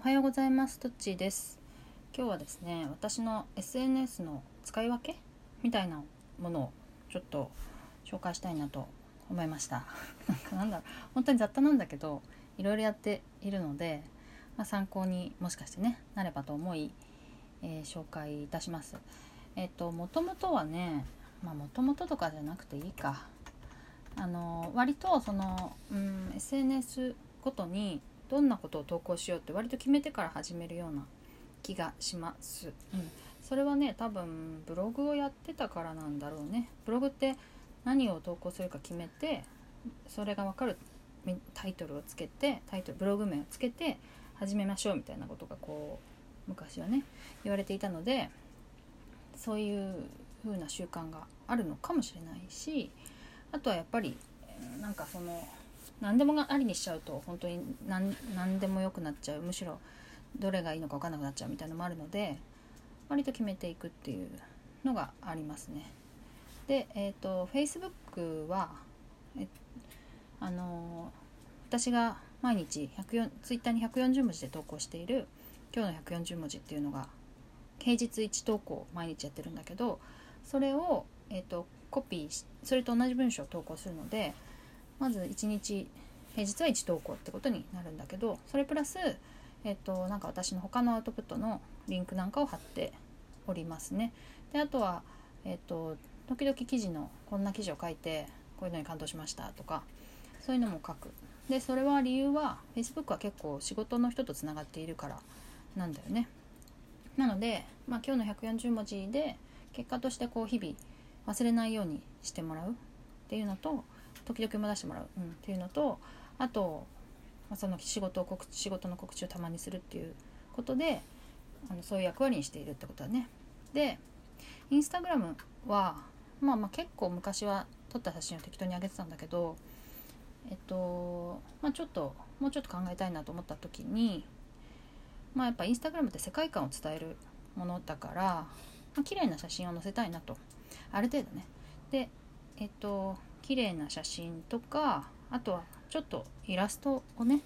おはようございます。トッチーです。今日はですね私の SNS の使い分けみたいなものをちょっと紹介したいなと思いました。なんかなんだろう本当に雑多なんだけどいろいろやっているので、まあ、参考にもしかしてねなればと思い、えー、紹介いたします。えっ、ともともとはねまあもともととかじゃなくていいか。あの割とその、うん、SNS ごとにどんなことを投稿しようって割と決めてから始めるような気がします。うん、それはね多分ブログをやってたからなんだろうね。ブログって何を投稿するか決めてそれが分かるタイトルをつけてタイトルブログ名をつけて始めましょうみたいなことがこう昔はね言われていたのでそういう風な習慣があるのかもしれないしあとはやっぱりなんかその何でもありにしちゃうと本当に何何でも良くなっちゃうむしろどれがいいのか分かんなくなっちゃうみたいなのもあるので割と決めていくっていうのがありますね。で、えっ、ー、と Facebook はえあの私が毎日 Twitter に140文字で投稿している「今日の140文字」っていうのが平日1投稿毎日やってるんだけどそれを、えーとコピーしそれと同じ文章を投稿するのでまず1日平日は1投稿ってことになるんだけどそれプラス、えっと、なんか私の他のアウトプットのリンクなんかを貼っておりますね。であとは、えっと、時々記事のこんな記事を書いてこういうのに感動しましたとかそういうのも書く。でそれは理由は Facebook は結構仕事の人とつながっているからなんだよね。なので、まあ、今日の140文字で結果としてこう日々忘れないようにしてもらうっていうのと時々出してもらう、うん、っていうのとあと、ま、その仕事を告知仕事の告知をたまにするっていうことであのそういう役割にしているってことだね。でインスタグラムはまあまあ結構昔は撮った写真を適当に上げてたんだけどえっとまあちょっともうちょっと考えたいなと思った時にまあやっぱインスタグラムって世界観を伝えるものだから、まあ、綺麗な写真を載せたいなとある程度ねでえっと綺麗な写真とかあとはちょっとイラストをね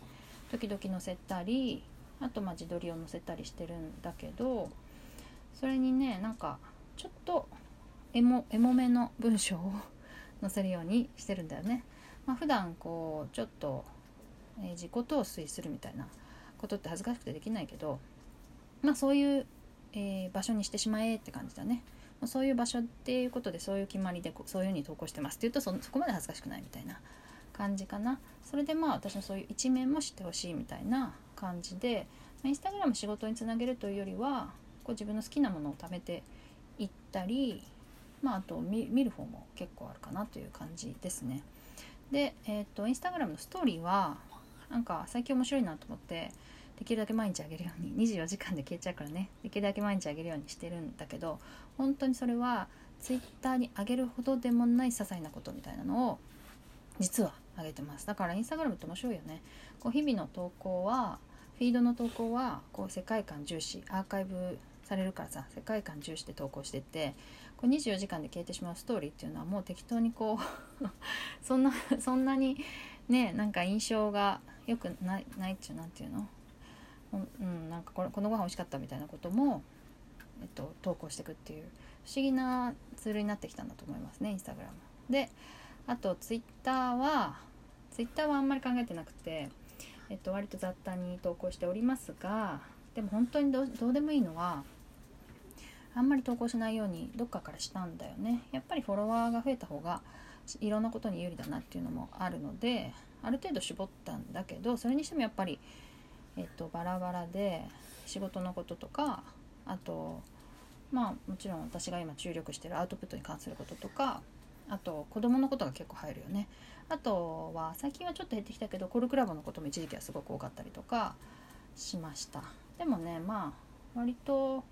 時々載せたりあとま自撮りを載せたりしてるんだけどそれにねなんかちょっとエモエモめの文章を載せるようにしてるんだよね。まあ、普段こうちょっと、え、自己陶酔するみたいなことって恥ずかしくてできないけどまあそういう、えー、場所にしてしまえって感じだね。そういう場所っていうことでそういう決まりでそういうふうに投稿してますって言うとそそこまで恥ずかしくないみたいな感じかな。それでまあ私のそういう一面も知ってほしいみたいな感じでインスタグラム仕事につなげるというよりはこう自分の好きなものを貯めていったりまああと見る方も結構あるかなという感じですね。でえっ、ー、とインスタグラムのストーリーはなんか最近面白いなと思ってできるだけ毎日あげるように 24時間で消えちゃうからねできるだけ毎日あげるようにしてるんだけど本当にそれは twitter にあげるほどでもない些細なことみたいなのを実はあげてます。だからインスタグラムって面白いよね。こう日々の投稿はフィードの投稿はこう世界観重視アーカイブされるからさ世界観重視で投稿してってこう24時間で消えてしまうストーリーっていうのはもう適当にこう そんなそんなにねなんか印象が良くないないっちゅうなんていうの？うん、なんかこのこのご飯美味しかったみたいなことも、えっと、投稿していくっていう不思議なツールになってきたんだと思いますねインスタグラム。であとツイッターはツイッターはあんまり考えてなくて、えっと、割と雑多に投稿しておりますがでも本当にどうでもいいのはあんまり投稿しないようにどっかからしたんだよねやっぱりフォロワーが増えた方がいろんなことに有利だなっていうのもあるのである程度絞ったんだけどそれにしてもやっぱりえっと、バラバラで仕事のこととかあとまあもちろん私が今注力してるアウトプットに関することとかあと子供のことが結構入るよね。あとは最近はちょっと減ってきたけどコルクラボのことも一時期はすごく多かったりとかしました。でもねまあ割と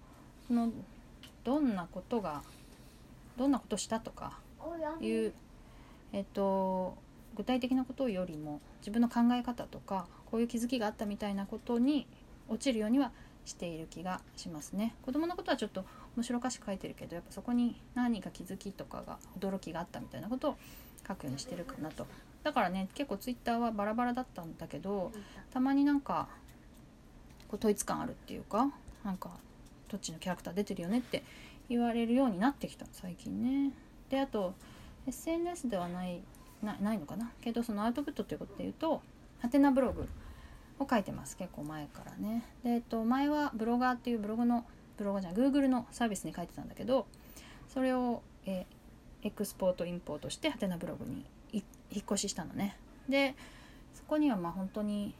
そのどんなことがどんなことしたとかいうえっと具体的なことよりも自分の考え方とかこういう気づきがあったみたいなことに落ちるようにはしている気がしますね。子供のことはちょっと面白おかしく書いてるけどやっぱそこに何か気づきとかが驚きがあったみたいなことを書くようにしてるかなと。だからね結構 twitter はバラバラだったんだけどたまになんかこう統一感あるっていうかなんかどっちのキャラクター出てるよねって言われるようになってきた最近ね。であと SNS ではないないのかな？けどそのアウトプットということで言うとハテナブログを書いてます結構前からね。で、えっと、前はブロガーっていうブログのブロガーじゃない Google のサービスに書いてたんだけどそれを、え、エクスポートインポートしてハテナブログに引っ越ししたのね。でそこにはまあ本当に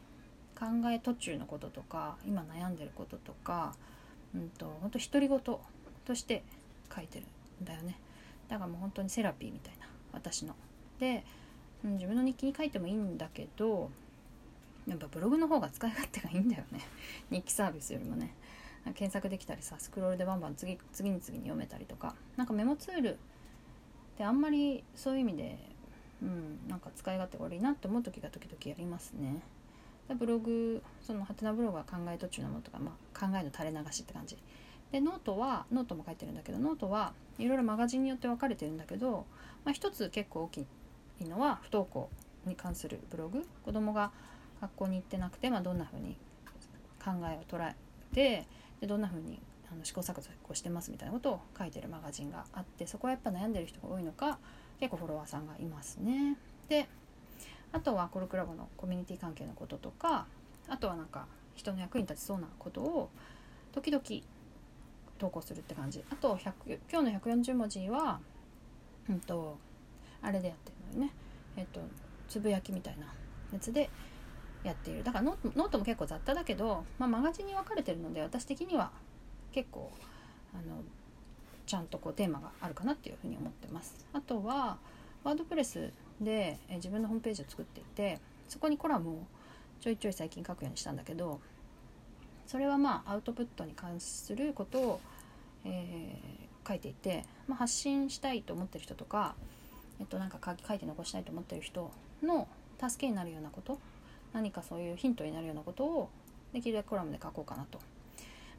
考え途中のこととか今悩んでることとか、うんと、本当独り言として書いてるんだよねだからもう本当にセラピーみたいな私ので、うん、自分の日記に書いてもいいんだけどやっぱブログの方が使い勝手がいいんだよね。日記サービスよりもね。検索できたりさスクロールでバンバン次次に次に読めたりとか。なんかメモツールってあんまりそういう意味でうんなんか使い勝手が悪いなって思う時が時々ありますね。ブログそのはてなブログは考え途中のものとか、まあ、考えの垂れ流しって感じ。でノートはノートも書いてるんだけどノートはいろいろマガジンによって分かれてるんだけど、まあ、一つ結構大きいのは不登校に関するブログ。子供が学校に行ってなくて、まあ、どんな風に考えを捉えてでどんな風にあの試行錯誤してますみたいなことを書いてるマガジンがあってそこはやっぱ悩んでる人が多いのか結構フォロワーさんがいますね。であとはコルクラボのコミュニティ関係のこととかあとはなんか人の役に立ちそうなことを時々投稿するって感じあと100今日の140文字はうんとあれでやってるのよねえっとつぶやきみたいなやつでやっている。だからノートも結構雑多だけど、まあ、マガジンに分かれてるので私的には結構あのちゃんとこうテーマがあるかなっていうふうに思ってます。あとはワードプレスで、え自分のホームページを作っていてそこにコラムをちょいちょい最近書くようにしたんだけどそれはまあアウトプットに関することを、えー、書いていて、まあ、発信したいと思ってる人とか、えっと、なんか書いて残したいと思ってる人の助けになるようなこと何かそういうヒントになるようなことをできるだけコラムで書こうかなと。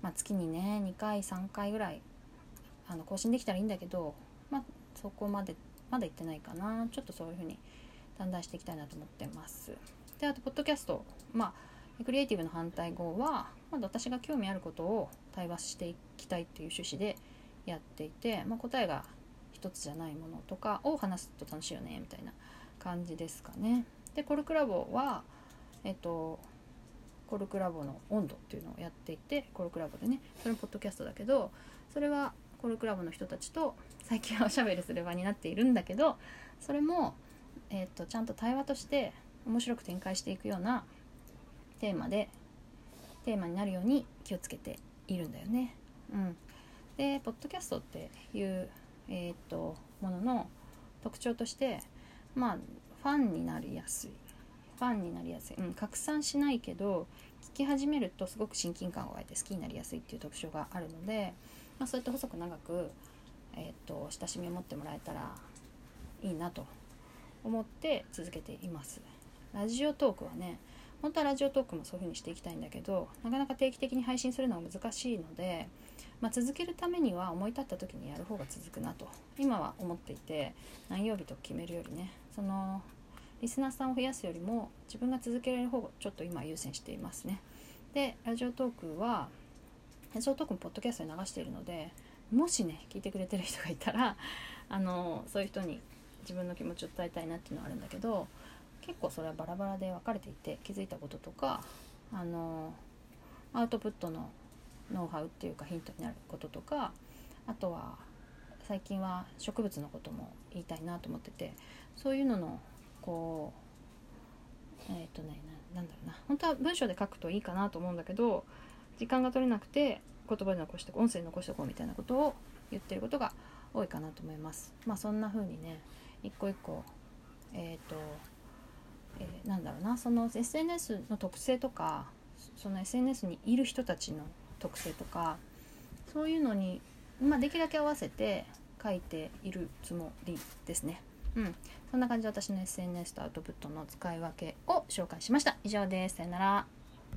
まあ、月にね2回3回ぐらいあの更新できたらいいんだけど、まあ、そこまでまだ行ってないかな。ちょっとそういう風にだんだんしていきたいなと思ってます。であとポッドキャスト。まあクリエイティブの反対語はまだ私が興味あることを対話していきたいっていう趣旨でやっていて、まあ、答えが一つじゃないものとかを話すと楽しいよねみたいな感じですかね。でコルクラボはえっとコルクラボの温度っていうのをやっていてコルクラボでねそれもポッドキャストだけどそれはコルクラボの人たちと最近はおしゃべりする場になっているんだけどそれも、えーと、ちゃんと対話として面白く展開していくようなテーマでテーマになるように気をつけているんだよね。うん、でポッドキャストっていう、えーと、ものの特徴としてまあファンになりやすいファンになりやすい、うん、拡散しないけど聞き始めるとすごく親近感を湧いて好きになりやすいっていう特徴があるのでまあ、そうやって細く長く、えーと、親しみを持ってもらえたらいいなと思って続けています。ラジオトークはね本当はラジオトークもそういう風にしていきたいんだけどなかなか定期的に配信するのは難しいので、まあ、続けるためには思い立った時にやる方が続くなと今は思っていて何曜日と決めるよりねそのリスナーさんを増やすよりも自分が続けられる方をちょっと今優先していますね。でラジオトークはラジオトークもポッドキャストに流しているのでもしね聞いてくれてる人がいたらあのそういう人に自分の気持ちを伝えたいなっていうのはあるんだけど結構それはバラバラで分かれていて気づいたこととかあのアウトプットのノウハウっていうかヒントになることとかあとは最近は植物のことも言いたいなと思っててそういうののこうえっ、ー、とねなんだろうな本当は文章で書くといいかなと思うんだけど時間が取れなくて言葉で残して音声で残しておこうみたいなことを言ってることが多いかなと思います。まあそんな風にね一個一個えっ、ー、と、えー、なんだろうなその SNS の特性とかその SNS にいる人たちの特性とかそういうのに、まあ、できるだけ合わせて書いているつもりですね。うん、そんな感じで私の SNS とアウトプットの使い分けを紹介しました。以上です。さよなら。